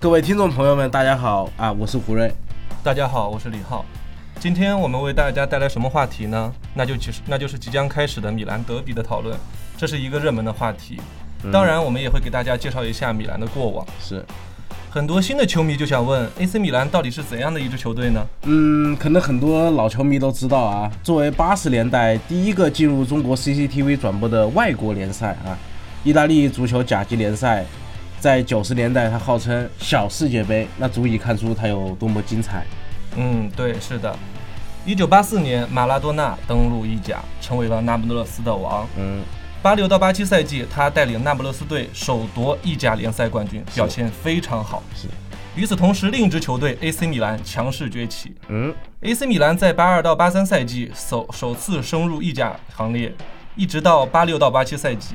各位听众朋友们，大家好啊，我是胡瑞。大家好，我是李浩。今天我们为大家带来什么话题呢？那就其实那就是即将开始的米兰德比的讨论，这是一个热门的话题。当然，我们也会给大家介绍一下米兰的过往。是，很多新的球迷就想问，AC 米兰到底是怎样的一支球队呢？嗯，可能很多老球迷都知道啊，作为八十年代第一个进入中国 CCTV 转播的外国联赛啊，意大利足球甲级联赛。在九十年代，它号称小世界杯，那足以看出它有多么精彩。嗯，对，是的。一九八四年，马拉多纳登陆意甲，成为了那不勒斯的王。嗯，八六到八七赛季，他带领那不勒斯队首夺意甲联赛冠军，表现非常好。是。与此同时，另一支球队 AC 米兰强势崛起。嗯，AC 米兰在八二到八三赛季首首次升入意甲行列，一直到八六到八七赛季。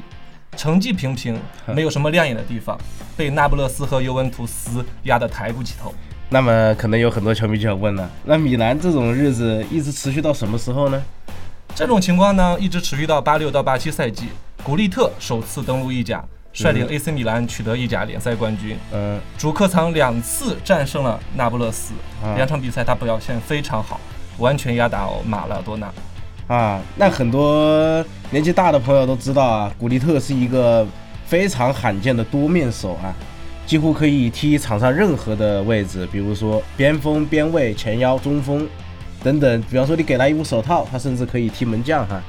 成绩平平，没有什么亮眼的地方，被那不勒斯和尤文图斯压得抬不起头。那么，可能有很多球迷就要问了：那米兰这种日子一直持续到什么时候呢？这种情况呢，一直持续到八六到八七赛季，古利特首次登陆意甲，率领 AC 米兰取得意甲联赛冠军。嗯，主客场两次战胜了那不勒斯，两场比赛他表现非常好，完全压倒马拉多纳。啊，那很多年纪大的朋友都知道啊，古利特是一个非常罕见的多面手啊，几乎可以踢场上任何的位置，比如说边锋、边卫、前腰、中锋等等。比方说你给他一副手套，他甚至可以踢门将哈。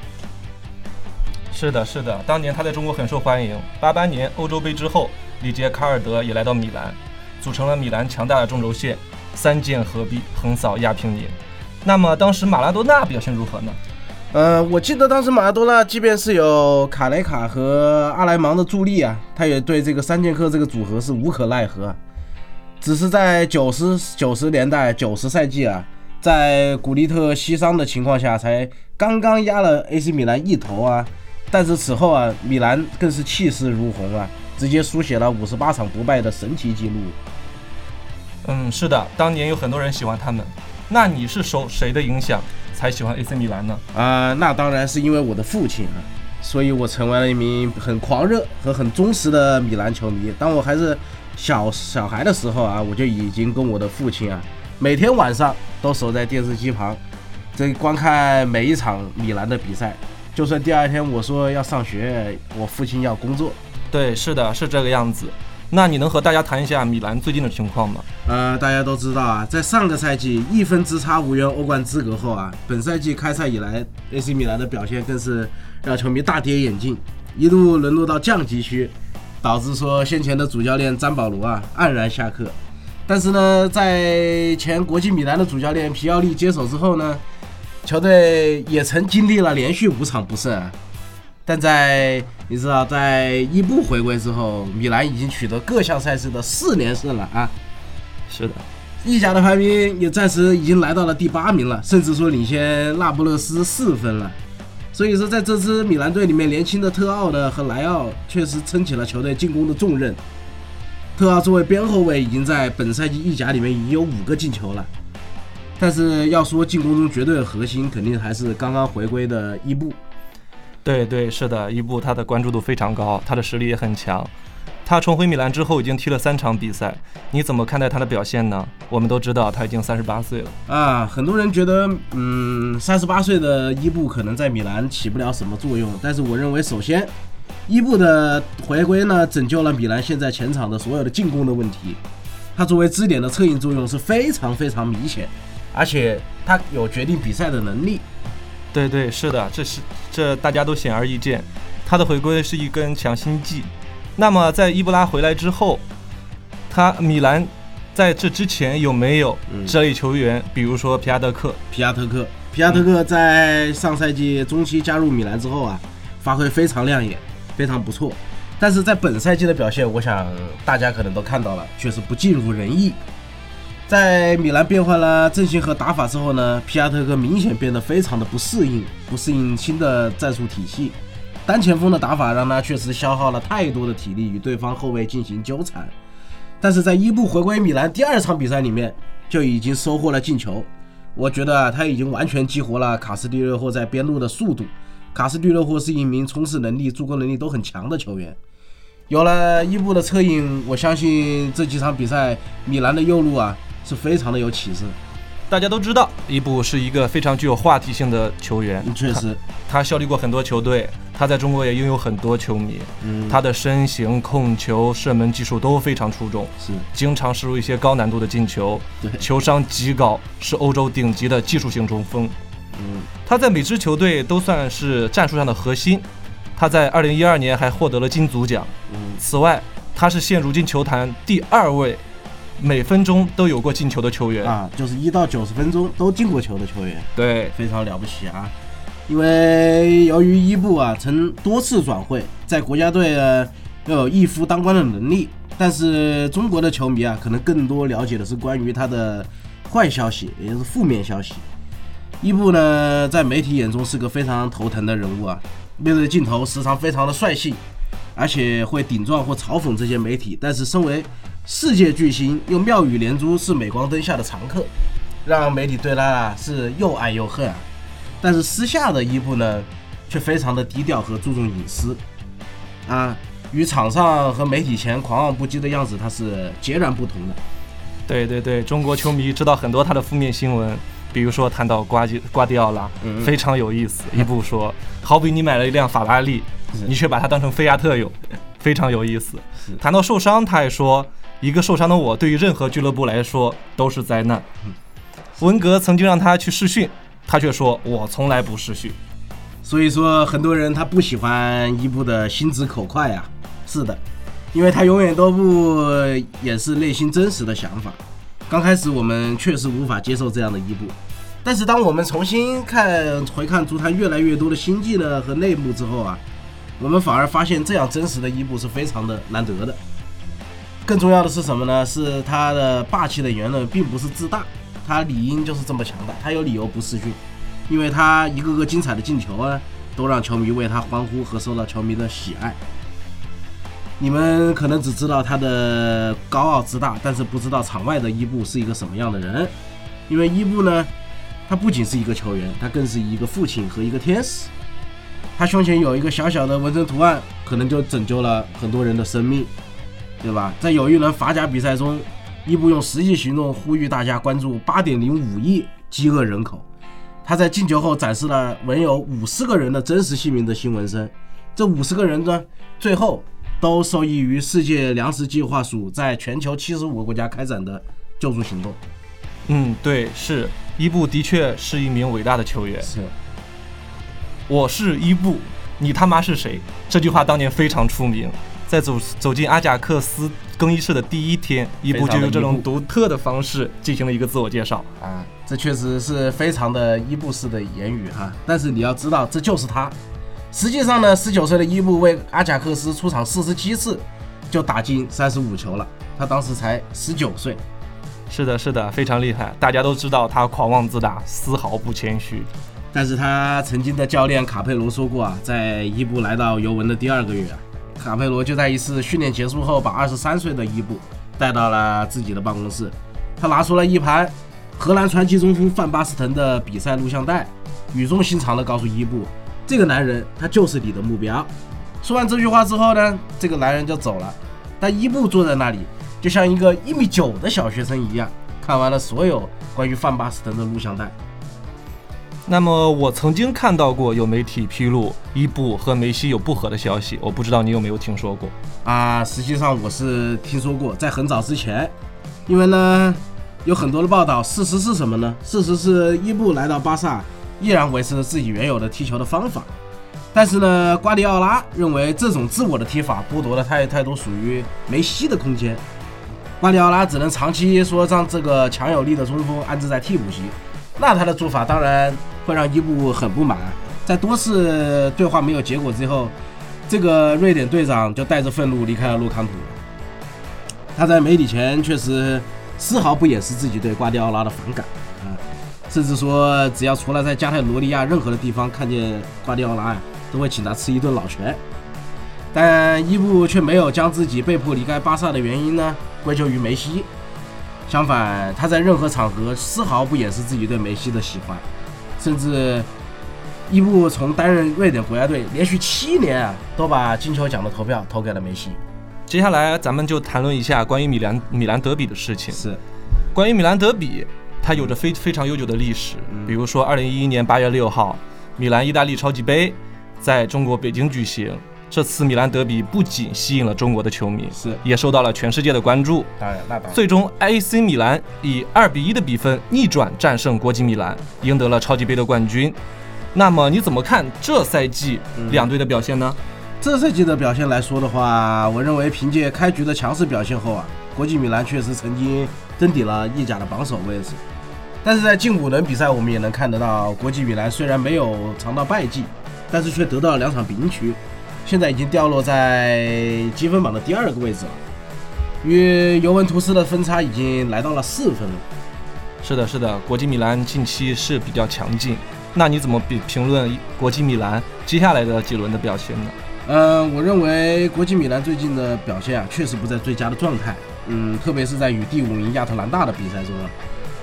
是的，是的，当年他在中国很受欢迎。八八年欧洲杯之后，里杰卡尔德也来到米兰，组成了米兰强大的中轴线，三剑合璧，横扫亚平宁。那么当时马拉多纳表现如何呢？呃，我记得当时马拉多纳即便是有卡雷卡和阿莱芒的助力啊，他也对这个三剑客这个组合是无可奈何。只是在九十九十年代九十赛季啊，在古利特膝伤的情况下，才刚刚压了 AC 米兰一头啊。但是此后啊，米兰更是气势如虹啊，直接书写了五十八场不败的神奇记录。嗯，是的，当年有很多人喜欢他们。那你是受谁的影响？才喜欢 AC 米兰呢？啊，那当然是因为我的父亲啊，所以我成为了一名很狂热和很忠实的米兰球迷。当我还是小小孩的时候啊，我就已经跟我的父亲啊，每天晚上都守在电视机旁，这观看每一场米兰的比赛。就算第二天我说要上学，我父亲要工作。对，是的，是这个样子。那你能和大家谈一下米兰最近的情况吗？呃，大家都知道啊，在上个赛季一分之差无缘欧冠资格后啊，本赛季开赛以来，AC 米兰的表现更是让球迷大跌眼镜，一度沦落到降级区，导致说先前的主教练詹保罗啊黯然下课。但是呢，在前国际米兰的主教练皮奥利接手之后呢，球队也曾经历了连续五场不胜。但在你知道，在伊布回归之后，米兰已经取得各项赛事的四连胜了啊！是的，意甲的排名也暂时已经来到了第八名了，甚至说领先那不勒斯四分了。所以说，在这支米兰队里面，年轻的特奥呢和莱奥确实撑起了球队进攻的重任。特奥作为边后卫，已经在本赛季意甲里面已经有五个进球了。但是要说进攻中绝对的核心，肯定还是刚刚回归的伊布。对对是的，伊布他的关注度非常高，他的实力也很强。他重回米兰之后已经踢了三场比赛，你怎么看待他的表现呢？我们都知道他已经三十八岁了啊，很多人觉得，嗯，三十八岁的伊布可能在米兰起不了什么作用。但是我认为，首先，伊布的回归呢，拯救了米兰现在前场的所有的进攻的问题。他作为支点的策应作用是非常非常明显，而且他有决定比赛的能力。对对是的，这是这大家都显而易见，他的回归是一根强心剂。那么在伊布拉回来之后，他米兰在这之前有没有这类球员？比如说皮亚特克，皮亚特克，皮亚特克在上赛季中期加入米兰之后啊，发挥非常亮眼，非常不错。但是在本赛季的表现，我想大家可能都看到了，确实不尽如人意。在米兰变换了阵型和打法之后呢，皮亚特克明显变得非常的不适应，不适应新的战术体系。单前锋的打法让他确实消耗了太多的体力与对方后卫进行纠缠。但是在伊布回归米兰第二场比赛里面就已经收获了进球。我觉得他已经完全激活了卡斯蒂略霍在边路的速度。卡斯蒂略霍是一名冲刺能力、助攻能力都很强的球员。有了伊布的策应，我相信这几场比赛米兰的右路啊是非常的有启示。大家都知道，伊布是一个非常具有话题性的球员，确实，他效力过很多球队，他在中国也拥有很多球迷。嗯，他的身形、控球、射门技术都非常出众，是经常射入一些高难度的进球，对，球商极高，是欧洲顶级的技术型中锋。嗯，他在每支球队都算是战术上的核心。他在2012年还获得了金足奖。嗯，此外，他是现如今球坛第二位每分钟都有过进球的球员啊，就是一到九十分钟都进过球的球员。对，非常了不起啊！因为由于伊布啊曾多次转会，在国家队要有一夫当关的能力，但是中国的球迷啊可能更多了解的是关于他的坏消息，也就是负面消息。伊布呢，在媒体眼中是个非常头疼的人物啊。面对镜头，时常非常的率性，而且会顶撞或嘲讽这些媒体。但是，身为世界巨星，又妙语连珠，是镁光灯下的常客，让媒体对他啊是又爱又恨啊。但是私下的伊布呢，却非常的低调和注重隐私啊，与场上和媒体前狂妄不羁的样子，他是截然不同的。对对对，中国球迷知道很多他的负面新闻。比如说谈到瓜迪瓜迪奥拉，非常有意思。伊布说：“好比你买了一辆法拉利，你却把它当成菲亚特用，非常有意思。”谈到受伤，他还说：“一个受伤的我，对于任何俱乐部来说都是灾难。”文革曾经让他去试训，他却说：“我从来不试训。”所以说，很多人他不喜欢伊布的心直口快啊。是的，因为他永远都不掩饰内心真实的想法。刚开始我们确实无法接受这样的伊布。但是当我们重新看回看足坛越来越多的新技能和内幕之后啊，我们反而发现这样真实的伊布是非常的难得的。更重要的是什么呢？是他的霸气的言论并不是自大，他理应就是这么强大，他有理由不试训，因为他一个个精彩的进球啊，都让球迷为他欢呼和受到球迷的喜爱。你们可能只知道他的高傲自大，但是不知道场外的伊布是一个什么样的人，因为伊布呢。他不仅是一个球员，他更是一个父亲和一个天使。他胸前有一个小小的纹身图案，可能就拯救了很多人的生命，对吧？在有一轮法甲比赛中，伊布用实际行动呼吁大家关注8.05亿饥饿人口。他在进球后展示了纹有五十个人的真实姓名的新纹身，这五十个人呢，最后都受益于世界粮食计划署在全球七十五个国家开展的救助行动。嗯，对，是伊布的确是一名伟大的球员。是，我是伊布，你他妈是谁？这句话当年非常出名。在走走进阿贾克斯更衣室的第一天，伊布就用这种独特的方式进行了一个自我介绍。啊，这确实是非常的伊布式的言语哈。但是你要知道，这就是他。实际上呢，十九岁的伊布为阿贾克斯出场四十七次，就打进三十五球了。他当时才十九岁。是的，是的，非常厉害。大家都知道他狂妄自大，丝毫不谦虚。但是他曾经的教练卡佩罗说过啊，在伊布来到尤文的第二个月，卡佩罗就在一次训练结束后，把二十三岁的伊布带到了自己的办公室。他拿出了一盘荷兰传奇中锋范巴斯滕的比赛录像带，语重心长地告诉伊布：“这个男人，他就是你的目标。”说完这句话之后呢，这个男人就走了。但伊布坐在那里。就像一个一米九的小学生一样，看完了所有关于范巴斯滕的录像带。那么，我曾经看到过有媒体披露伊布和梅西有不和的消息，我不知道你有没有听说过？啊，实际上我是听说过，在很早之前，因为呢有很多的报道。事实是什么呢？事实是伊布来到巴萨，依然维持着自己原有的踢球的方法。但是呢，瓜迪奥拉认为这种自我的踢法剥夺了太太多属于梅西的空间。瓜迪奥拉只能长期说让这个强有力的中锋安置在替补席，那他的做法当然会让伊布很不满。在多次对话没有结果之后，这个瑞典队长就带着愤怒离开了洛康普。他在媒体前确实丝毫不掩饰自己对瓜迪奥拉的反感啊，甚至说只要除了在加泰罗尼亚任何的地方看见瓜迪奥拉呀，都会请他吃一顿老拳。但伊布却没有将自己被迫离开巴萨的原因呢归咎于梅西，相反，他在任何场合丝毫不掩饰自己对梅西的喜欢，甚至伊布从担任瑞典国家队连续七年啊都把金球奖的投票投给了梅西。接下来咱们就谈论一下关于米兰米兰德比的事情。是，关于米兰德比，它有着非非常悠久的历史。比如说，二零一一年八月六号，米兰意大利超级杯在中国北京举行。这次米兰德比不仅吸引了中国的球迷，是也受到了全世界的关注。当然，那当然。最终，AC 米兰以二比一的比分逆转战胜国际米兰，赢得了超级杯的冠军。那么你怎么看这赛季两队的表现呢？这赛季的表现来说的话，我认为凭借开局的强势表现后啊，国际米兰确实曾经登顶了意甲的榜首位置。但是在近五轮比赛，我们也能看得到，国际米兰虽然没有尝到败绩，但是却得到了两场平局。现在已经掉落在积分榜的第二个位置了，与尤文图斯的分差已经来到了四分了。是的，是的，国际米兰近期是比较强劲。那你怎么比评论国际米兰接下来的几轮的表现呢？嗯，我认为国际米兰最近的表现啊，确实不在最佳的状态。嗯，特别是在与第五名亚特兰大的比赛中啊，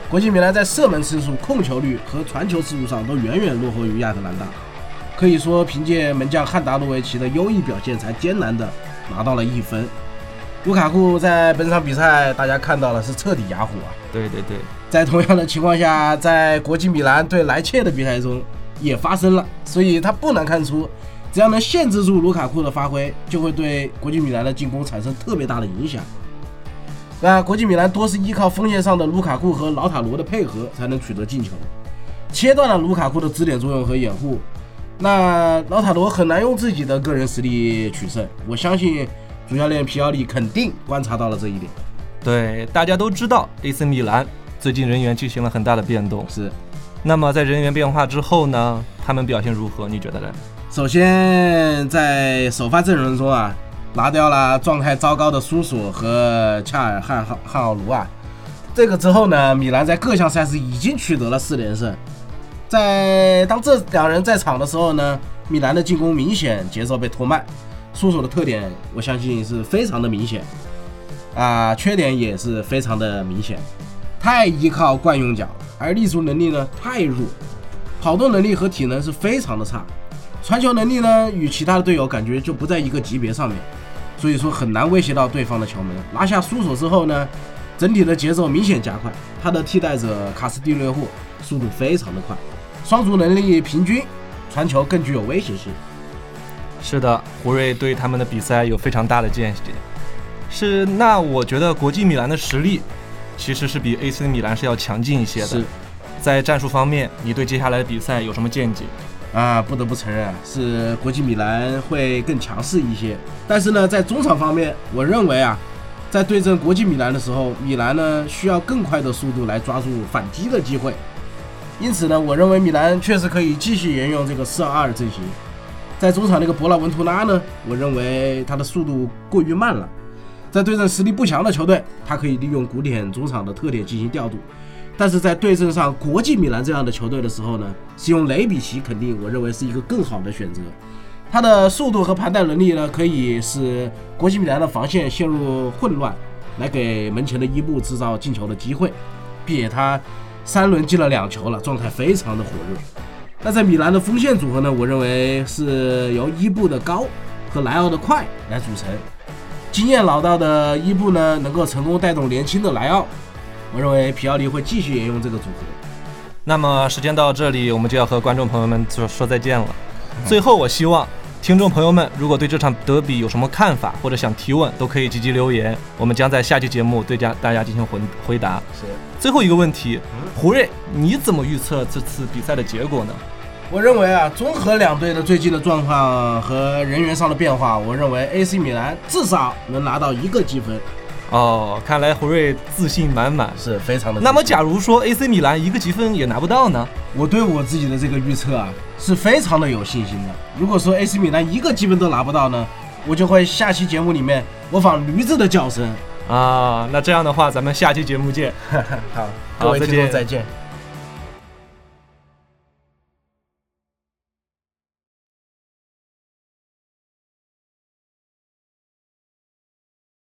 国际米兰在射门次数、控球率和传球次数上都远远落后于亚特兰大。可以说，凭借门将汉达诺维奇的优异表现，才艰难的拿到了一分。卢卡库在本场比赛，大家看到了是彻底哑火啊！对对对，在同样的情况下，在国际米兰对莱切的比赛中也发生了，所以他不难看出，只要能限制住卢卡库的发挥，就会对国际米兰的进攻产生特别大的影响。那国际米兰多是依靠锋线上的卢卡库和劳塔罗的配合才能取得进球，切断了卢卡库的支点作用和掩护。那老塔罗很难用自己的个人实力取胜，我相信主教练皮奥利肯定观察到了这一点。对，大家都知道 AC 米兰最近人员进行了很大的变动，是。那么在人员变化之后呢，他们表现如何？你觉得呢？首先在首发阵容中啊，拿掉了状态糟糕的苏索和恰尔汉汉汉奥卢啊，这个之后呢，米兰在各项赛事已经取得了四连胜。在当这两人在场的时候呢，米兰的进攻明显节奏被拖慢，出手的特点我相信是非常的明显，啊，缺点也是非常的明显，太依靠惯用脚，而立足能力呢太弱，跑动能力和体能是非常的差，传球能力呢与其他的队友感觉就不在一个级别上面，所以说很难威胁到对方的球门。拿下苏索之后呢，整体的节奏明显加快，他的替代者卡斯蒂略霍速度非常的快。双足能力平均，传球更具有威胁性。是的，胡瑞对他们的比赛有非常大的见解。是，那我觉得国际米兰的实力其实是比 AC 米兰是要强劲一些的。是，在战术方面，你对接下来的比赛有什么见解？啊，不得不承认，是国际米兰会更强势一些。但是呢，在中场方面，我认为啊，在对阵国际米兰的时候，米兰呢需要更快的速度来抓住反击的机会。因此呢，我认为米兰确实可以继续沿用这个四二二阵型。在中场那个博纳文图拉呢，我认为他的速度过于慢了。在对阵实力不强的球队，他可以利用古典中场的特点进行调度。但是在对阵上国际米兰这样的球队的时候呢，使用雷比奇肯定我认为是一个更好的选择。他的速度和盘带能力呢，可以使国际米兰的防线陷入混乱，来给门前的伊布制造进球的机会，并且他。三轮进了两球了，状态非常的火热。那在米兰的锋线组合呢？我认为是由伊布的高和莱奥的快来组成。经验老道的伊布呢，能够成功带动年轻的莱奥。我认为皮奥利会继续沿用这个组合。那么时间到这里，我们就要和观众朋友们说说再见了。最后，我希望。听众朋友们，如果对这场德比有什么看法或者想提问，都可以积极留言，我们将在下期节目对家大家进行回回答。是最后一个问题，胡瑞，你怎么预测这次比赛的结果呢？我认为啊，综合两队的最近的状况和人员上的变化，我认为 AC 米兰至少能拿到一个积分。哦，看来胡瑞自信满满，是非常的。那么，假如说 AC 米兰一个积分也拿不到呢？我对我自己的这个预测啊，是非常的有信心的。如果说 AC 米兰一个积分都拿不到呢，我就会下期节目里面模仿驴子的叫声啊。那这样的话，咱们下期节目见。好，各位听众再见。